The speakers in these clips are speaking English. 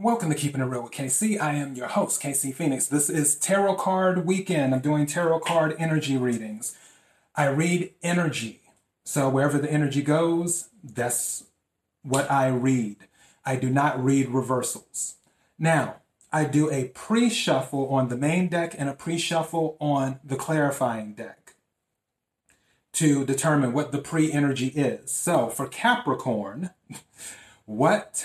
Welcome to Keeping It Real with KC. I am your host, KC Phoenix. This is Tarot Card Weekend. I'm doing tarot card energy readings. I read energy. So wherever the energy goes, that's what I read. I do not read reversals. Now, I do a pre shuffle on the main deck and a pre shuffle on the clarifying deck to determine what the pre energy is. So for Capricorn, what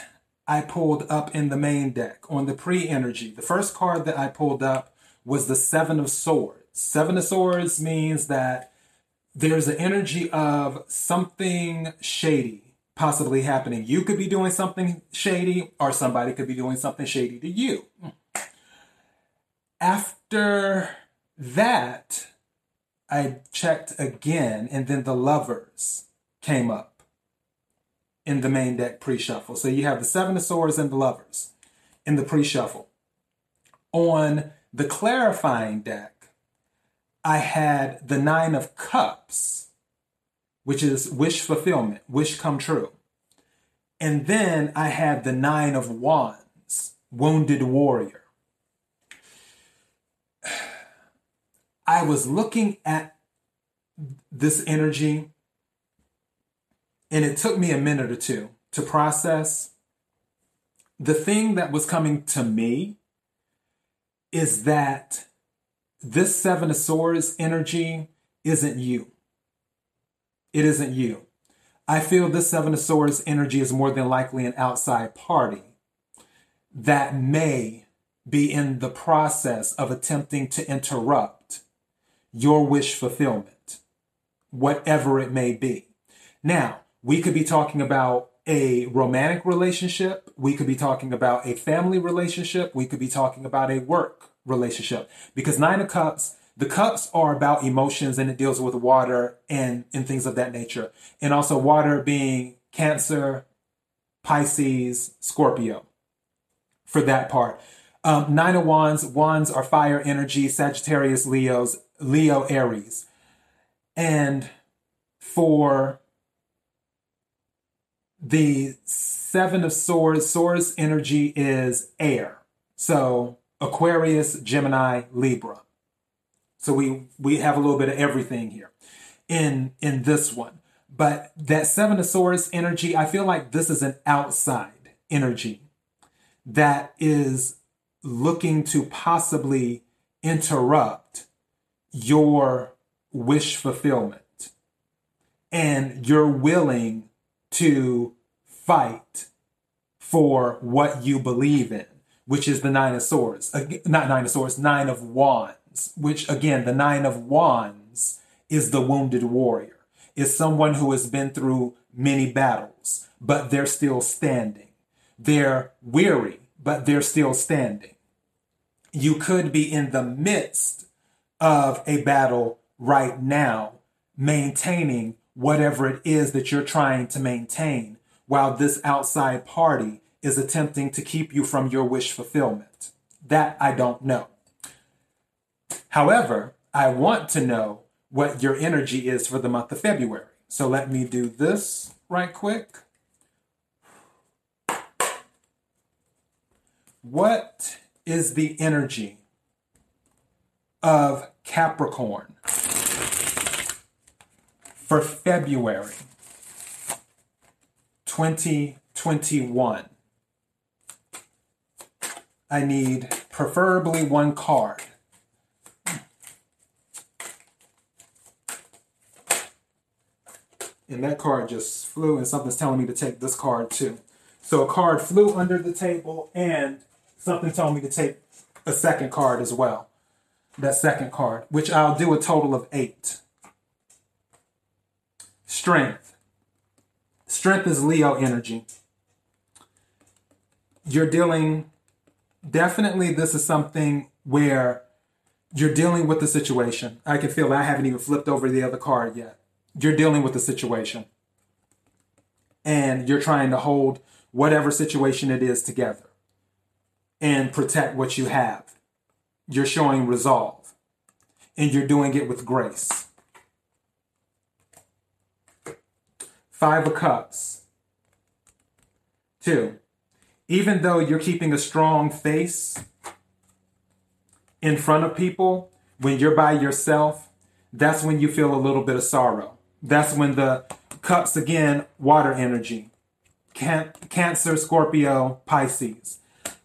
I pulled up in the main deck on the pre energy, the first card that I pulled up was the Seven of Swords. Seven of Swords means that there's an energy of something shady possibly happening. You could be doing something shady, or somebody could be doing something shady to you. After that, I checked again, and then the lovers came up in the main deck pre shuffle. So you have the Seven of Swords and the lovers in the pre shuffle. On the clarifying deck, I had the Nine of Cups which is wish fulfillment, wish come true. And then I had the Nine of Wands, wounded warrior. I was looking at this energy, and it took me a minute or two to process. The thing that was coming to me is that this Seven of Swords energy isn't you. It isn't you. I feel this Seven of Swords energy is more than likely an outside party that may be in the process of attempting to interrupt your wish fulfillment, whatever it may be. Now, we could be talking about a romantic relationship. We could be talking about a family relationship. We could be talking about a work relationship because Nine of Cups the cups are about emotions and it deals with water and, and things of that nature. And also water being Cancer, Pisces, Scorpio for that part. Um, nine of Wands, Wands are fire energy, Sagittarius, Leos, Leo, Aries. And for the Seven of Swords, Swords energy is air. So Aquarius, Gemini, Libra. So we we have a little bit of everything here in in this one. But that seven of swords energy, I feel like this is an outside energy that is looking to possibly interrupt your wish fulfillment. And you're willing to fight for what you believe in, which is the nine of swords, not nine of swords, nine of wands which again, the Nine of Wands is the wounded warrior, is someone who has been through many battles, but they're still standing. They're weary, but they're still standing. You could be in the midst of a battle right now, maintaining whatever it is that you're trying to maintain, while this outside party is attempting to keep you from your wish fulfillment. That I don't know. However, I want to know what your energy is for the month of February. So let me do this right quick. What is the energy of Capricorn for February 2021? I need preferably one card. and that card just flew and something's telling me to take this card too. So a card flew under the table and something told me to take a second card as well. That second card, which I'll do a total of eight. Strength. Strength is Leo energy. You're dealing, definitely, this is something where you're dealing with the situation. I can feel I haven't even flipped over the other card yet you're dealing with the situation and you're trying to hold whatever situation it is together and protect what you have. You're showing resolve and you're doing it with grace. Five of Cups. Two, even though you're keeping a strong face in front of people, when you're by yourself, that's when you feel a little bit of sorrow. That's when the cups again, water energy, can- Cancer, Scorpio, Pisces,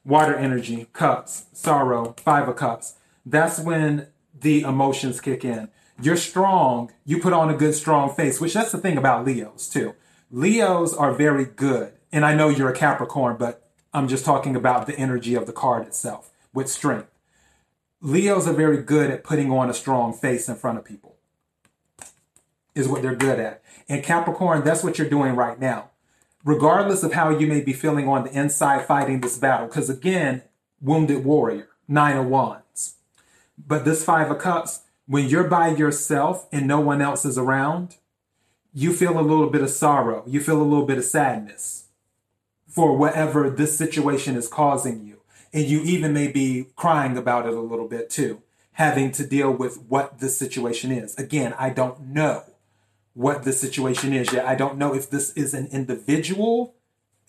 water energy, cups, sorrow, five of cups. That's when the emotions kick in. You're strong, you put on a good, strong face, which that's the thing about Leos too. Leos are very good. And I know you're a Capricorn, but I'm just talking about the energy of the card itself with strength. Leos are very good at putting on a strong face in front of people, is what they're good at. And Capricorn, that's what you're doing right now. Regardless of how you may be feeling on the inside fighting this battle, because again, wounded warrior, nine of wands. But this five of cups, when you're by yourself and no one else is around, you feel a little bit of sorrow. You feel a little bit of sadness for whatever this situation is causing you. And you even may be crying about it a little bit too, having to deal with what this situation is. Again, I don't know what the situation is yet. I don't know if this is an individual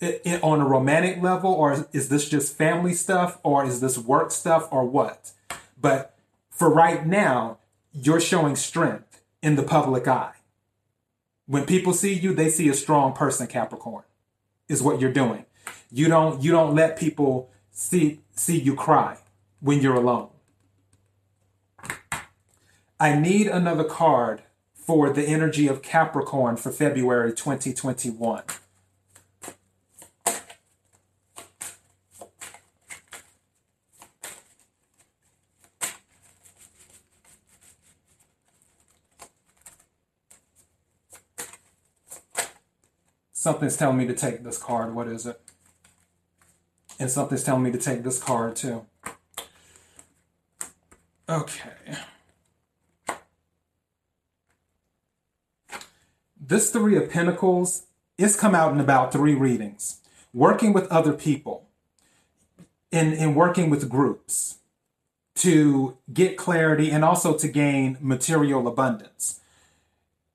eh, eh, on a romantic level or is this just family stuff or is this work stuff or what. But for right now, you're showing strength in the public eye. When people see you, they see a strong person, Capricorn, is what you're doing. You don't you don't let people see see you cry when you're alone. I need another card for the energy of Capricorn for February 2021. Something's telling me to take this card. What is it? And something's telling me to take this card too. Okay. This Three of Pentacles, it's come out in about three readings. Working with other people, in, in working with groups to get clarity and also to gain material abundance.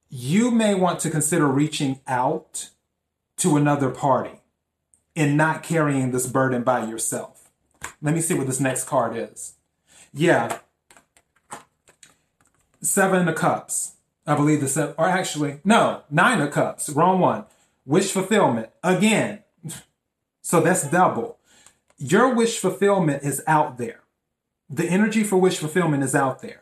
You may want to consider reaching out to another party and not carrying this burden by yourself. Let me see what this next card is. Yeah. Seven of Cups. I believe the seven, or actually, no, Nine of Cups. Wrong one. Wish fulfillment. Again. So that's double. Your wish fulfillment is out there. The energy for wish fulfillment is out there.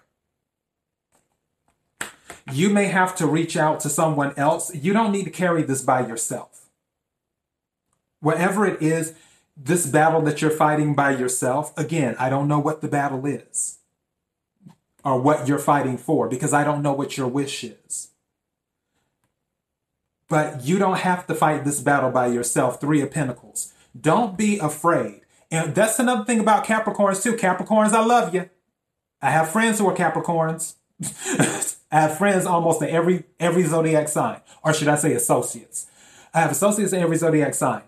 You may have to reach out to someone else. You don't need to carry this by yourself whatever it is, this battle that you're fighting by yourself, again, I don't know what the battle is or what you're fighting for because I don't know what your wish is. But you don't have to fight this battle by yourself. Three of Pentacles. Don't be afraid. And that's another thing about Capricorns, too. Capricorns, I love you. I have friends who are Capricorns. I have friends almost in every every zodiac sign, or should I say associates. I have associates in every zodiac sign.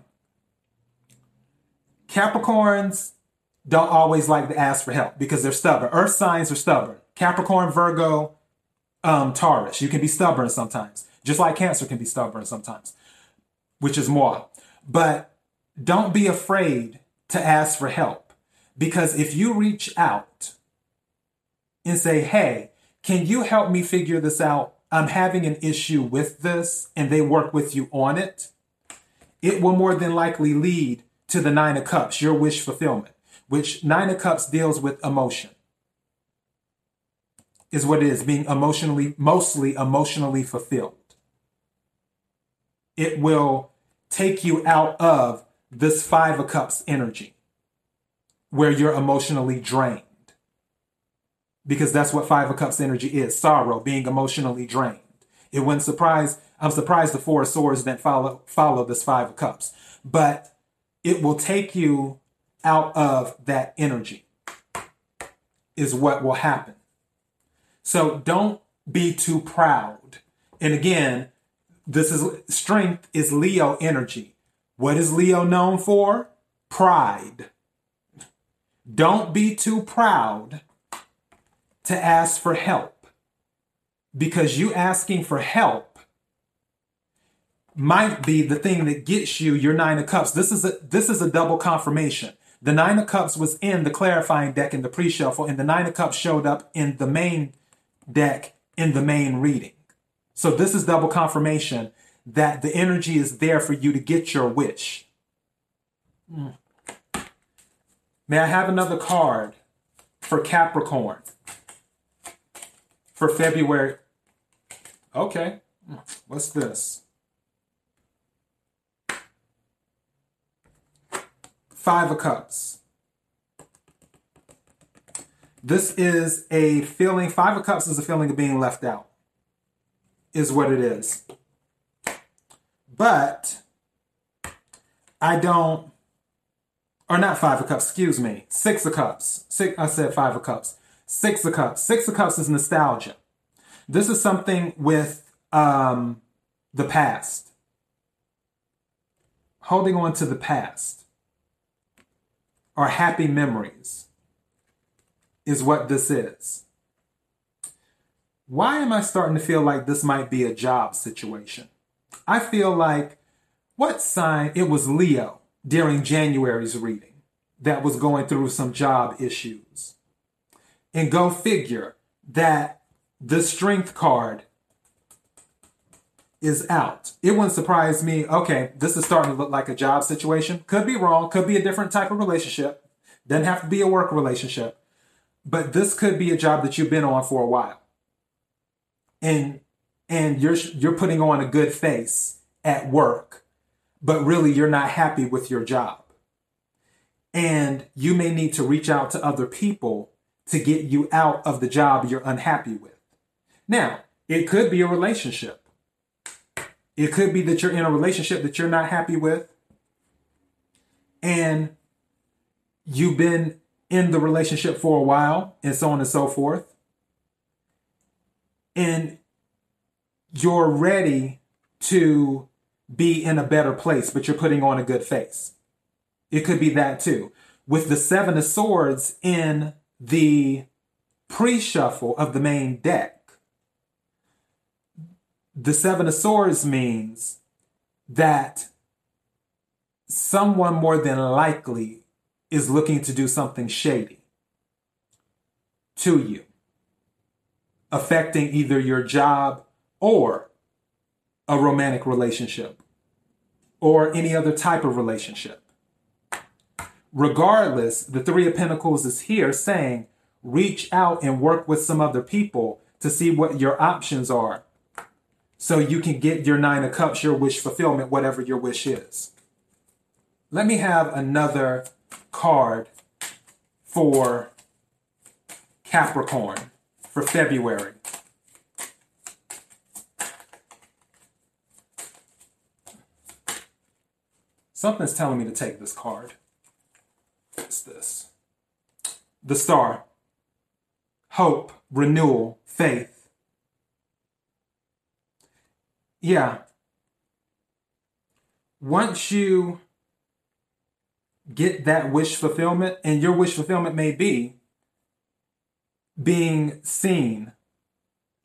Capricorns don't always like to ask for help because they're stubborn. Earth signs are stubborn. Capricorn, Virgo, um, Taurus. You can be stubborn sometimes, just like Cancer can be stubborn sometimes, which is moi. But don't be afraid to ask for help because if you reach out and say, hey, can you help me figure this out? I'm having an issue with this, and they work with you on it, it will more than likely lead to the Nine of Cups, your wish fulfillment, which Nine of Cups deals with emotion. Is what it is, being emotionally, mostly emotionally fulfilled. It will take you out of this Five of Cups energy where you're emotionally drained. Because that's what Five of Cups energy is sorrow, being emotionally drained. It wouldn't surprise, I'm surprised the Four of Swords didn't follow, follow this Five of Cups. But it will take you out of that energy, is what will happen. So don't be too proud. And again, this is strength is Leo energy. What is Leo known for? Pride. Don't be too proud to ask for help because you asking for help might be the thing that gets you your nine of cups. This is a this is a double confirmation. The nine of cups was in the clarifying deck in the pre-shuffle, and the nine of cups showed up in the main deck in the main reading. So this is double confirmation that the energy is there for you to get your wish. Mm. May I have another card for Capricorn for February? Okay. What's this? Five of Cups. This is a feeling, Five of Cups is a feeling of being left out, is what it is. But I don't, or not Five of Cups, excuse me, Six of Cups. Six, I said Five of Cups. Six of Cups. Six of Cups is nostalgia. This is something with um, the past. Holding on to the past or happy memories is what this is. Why am I starting to feel like this might be a job situation? I feel like what sign? It was Leo during January's reading that was going through some job issues. And go figure that the strength card is out. It wouldn't surprise me. Okay, this is starting to look like a job situation. Could be wrong, could be a different type of relationship. Doesn't have to be a work relationship. But this could be a job that you've been on for a while. And and you're you're putting on a good face at work, but really you're not happy with your job. And you may need to reach out to other people to get you out of the job you're unhappy with. Now, it could be a relationship. It could be that you're in a relationship that you're not happy with. And you've been in the relationship for a while and so on and so forth. And you're ready to be in a better place, but you're putting on a good face. It could be that too. With the Seven of Swords in the pre shuffle of the main deck, the Seven of Swords means that someone more than likely is looking to do something shady to you, affecting either your job or a romantic relationship or any other type of relationship. Regardless, the Three of Pentacles is here saying reach out and work with some other people to see what your options are so you can get your Nine of Cups, your wish fulfillment, whatever your wish is. Let me have another card for Capricorn for February. Something's telling me to take this card. What's this? The star. Hope, renewal, faith. Yeah. Once you get that wish fulfillment, and your wish fulfillment may be being seen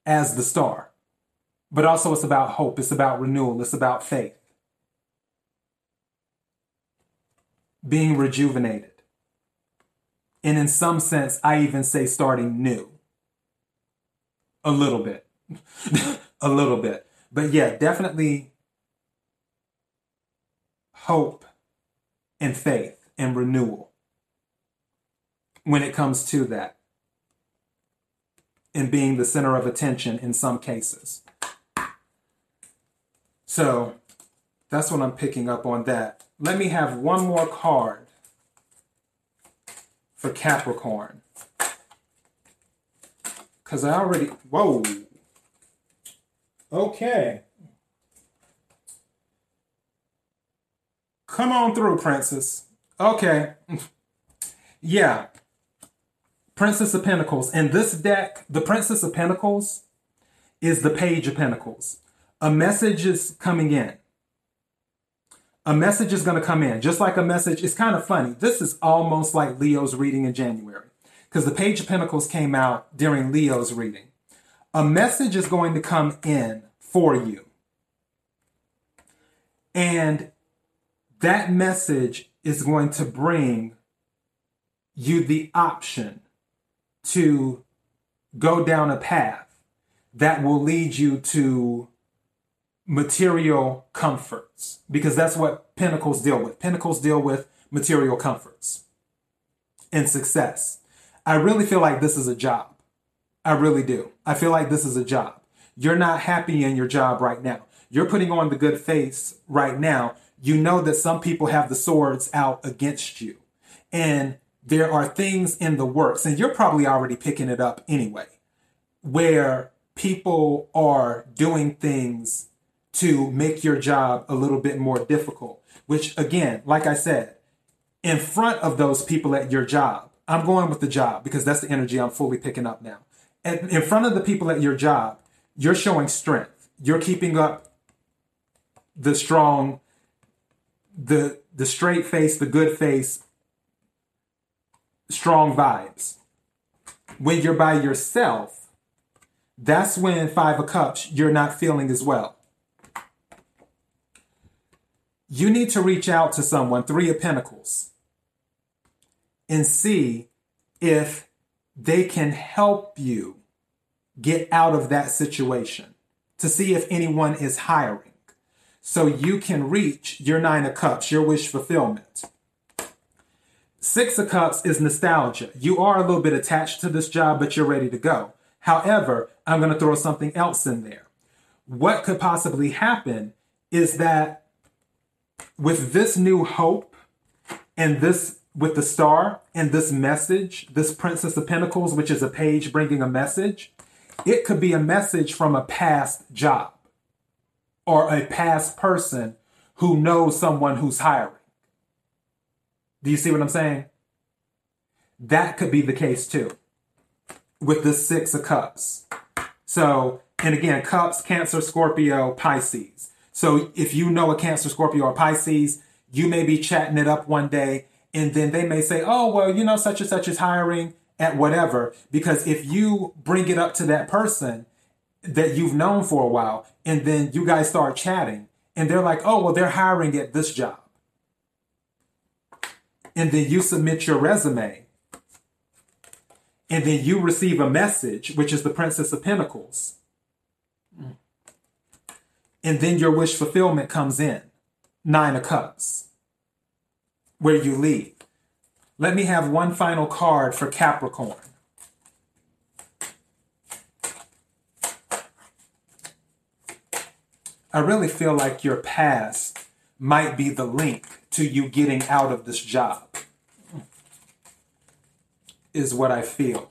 as the star. But also, it's about hope, it's about renewal, it's about faith. Being rejuvenated. And in some sense, I even say starting new. A little bit. a little bit. But yeah, definitely hope and faith and renewal when it comes to that and being the center of attention in some cases. So that's what I'm picking up on that. Let me have one more card for Capricorn. Because I already, whoa. Okay. Come on through, Princess. Okay. yeah. Princess of Pentacles. In this deck, the Princess of Pentacles is the Page of Pentacles. A message is coming in. A message is going to come in, just like a message. It's kind of funny. This is almost like Leo's reading in January because the Page of Pentacles came out during Leo's reading. A message is going to come in for you. And that message is going to bring you the option to go down a path that will lead you to material comforts because that's what pentacles deal with. Pentacles deal with material comforts and success. I really feel like this is a job. I really do. I feel like this is a job. You're not happy in your job right now. You're putting on the good face right now. You know that some people have the swords out against you. And there are things in the works, and you're probably already picking it up anyway, where people are doing things to make your job a little bit more difficult. Which, again, like I said, in front of those people at your job, I'm going with the job because that's the energy I'm fully picking up now. In front of the people at your job, you're showing strength. You're keeping up the strong, the the straight face, the good face, strong vibes. When you're by yourself, that's when five of cups you're not feeling as well. You need to reach out to someone, three of pentacles, and see if they can help you get out of that situation to see if anyone is hiring so you can reach your nine of cups, your wish fulfillment. Six of cups is nostalgia. You are a little bit attached to this job, but you're ready to go. However, I'm going to throw something else in there. What could possibly happen is that with this new hope and this with the star and this message, this Princess of Pentacles, which is a page bringing a message, it could be a message from a past job or a past person who knows someone who's hiring. Do you see what I'm saying? That could be the case too with the Six of Cups. So, and again, Cups, Cancer, Scorpio, Pisces. So if you know a Cancer, Scorpio, or Pisces, you may be chatting it up one day and then they may say, oh, well, you know, such and such is hiring at whatever. Because if you bring it up to that person that you've known for a while, and then you guys start chatting, and they're like, oh, well, they're hiring at this job. And then you submit your resume, and then you receive a message, which is the Princess of Pentacles. And then your wish fulfillment comes in Nine of Cups, where you leave. Let me have one final card for Capricorn. I really feel like your past might be the link to you getting out of this job, is what I feel.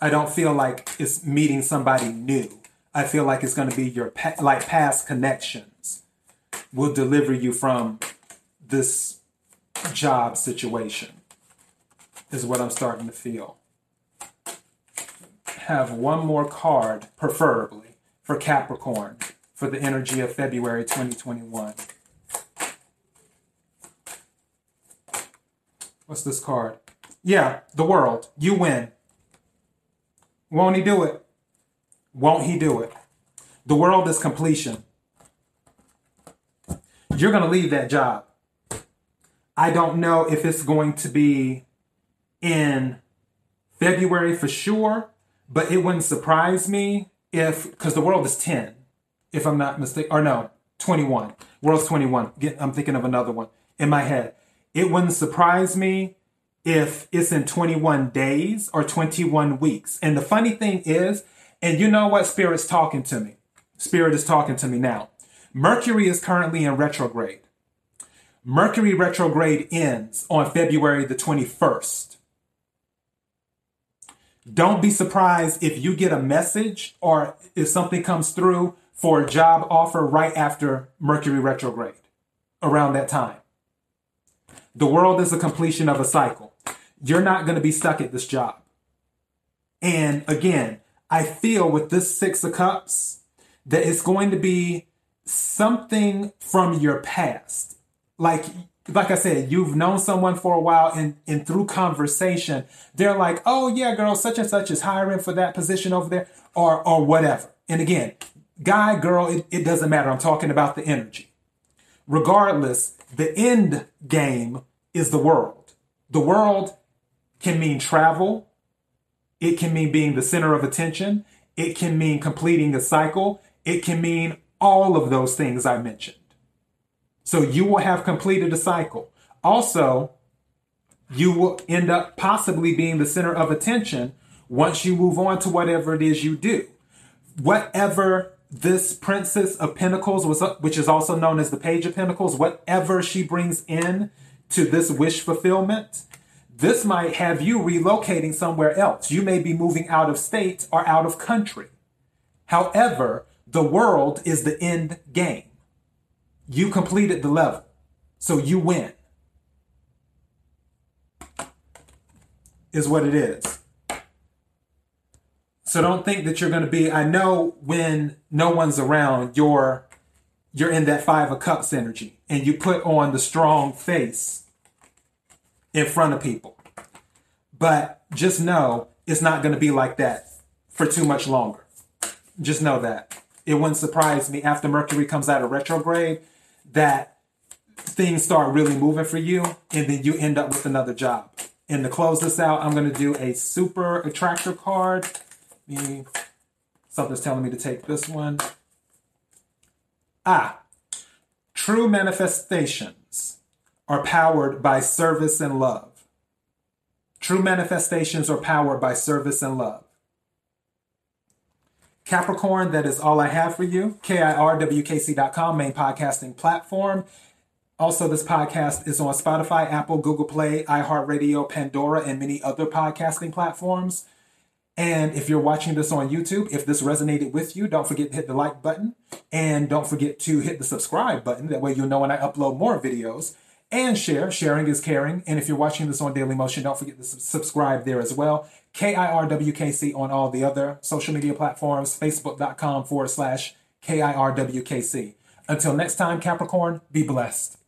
I don't feel like it's meeting somebody new. I feel like it's going to be your pa- like past connections will deliver you from this job situation is what I'm starting to feel. Have one more card, preferably, for Capricorn for the energy of February 2021. What's this card? Yeah, the world. You win. Won't he do it? Won't he do it? The world is completion. You're going to leave that job. I don't know if it's going to be in February for sure, but it wouldn't surprise me if, because the world is 10 if I'm not mistaken, or no, 21. World's 21. I'm thinking of another one in my head. It wouldn't surprise me if it's in 21 days or 21 weeks. And the funny thing is, and you know what? Spirit's talking to me. Spirit is talking to me now. Mercury is currently in retrograde. Mercury retrograde ends on February the 21st. Don't be surprised if you get a message or if something comes through for a job offer right after Mercury retrograde, around that time. The world is a completion of a cycle. You're not going to be stuck at this job. And again, I feel with this Six of Cups that it's going to be something from your past. Like like I said, you've known someone for a while and, and through conversation, they're like, oh yeah, girl, such and such is hiring for that position over there, or or whatever. And again, guy, girl, it, it doesn't matter. I'm talking about the energy. regardless, the end game is the world. The world can mean travel, it can mean being the center of attention, it can mean completing a cycle, it can mean all of those things I mentioned. So you will have completed a cycle. Also, you will end up possibly being the center of attention once you move on to whatever it is you do. Whatever this Princess of Pentacles was, which is also known as the Page of Pentacles, whatever she brings in to this wish fulfillment, this might have you relocating somewhere else. You may be moving out of state or out of country. However, the world is the end game. You completed the level, so you win. Is what it is. So don't think that you're going to be. I know when no one's around, you're you're in that five of cups energy, and you put on the strong face in front of people. But just know it's not going to be like that for too much longer. Just know that. It wouldn't surprise me after Mercury comes out of retrograde that things start really moving for you and then you end up with another job. And to close this out, I'm going to do a super attractor card. Me, something's telling me to take this one. Ah, true manifestations are powered by service and love. True manifestations are powered by service and love. Capricorn, that is all I have for you. KIRWKC.com, main podcasting platform. Also, this podcast is on Spotify, Apple, Google Play, iHeartRadio, Pandora, and many other podcasting platforms. And if you're watching this on YouTube, if this resonated with you, don't forget to hit the like button and don't forget to hit the subscribe button. That way you'll know when I upload more videos and share. Sharing is caring. And if you're watching this on Daily Motion, don't forget to subscribe there as well. KIRWKC on all the other social media platforms, facebook.com forward slash KIRWKC. Until next time, Capricorn, be blessed.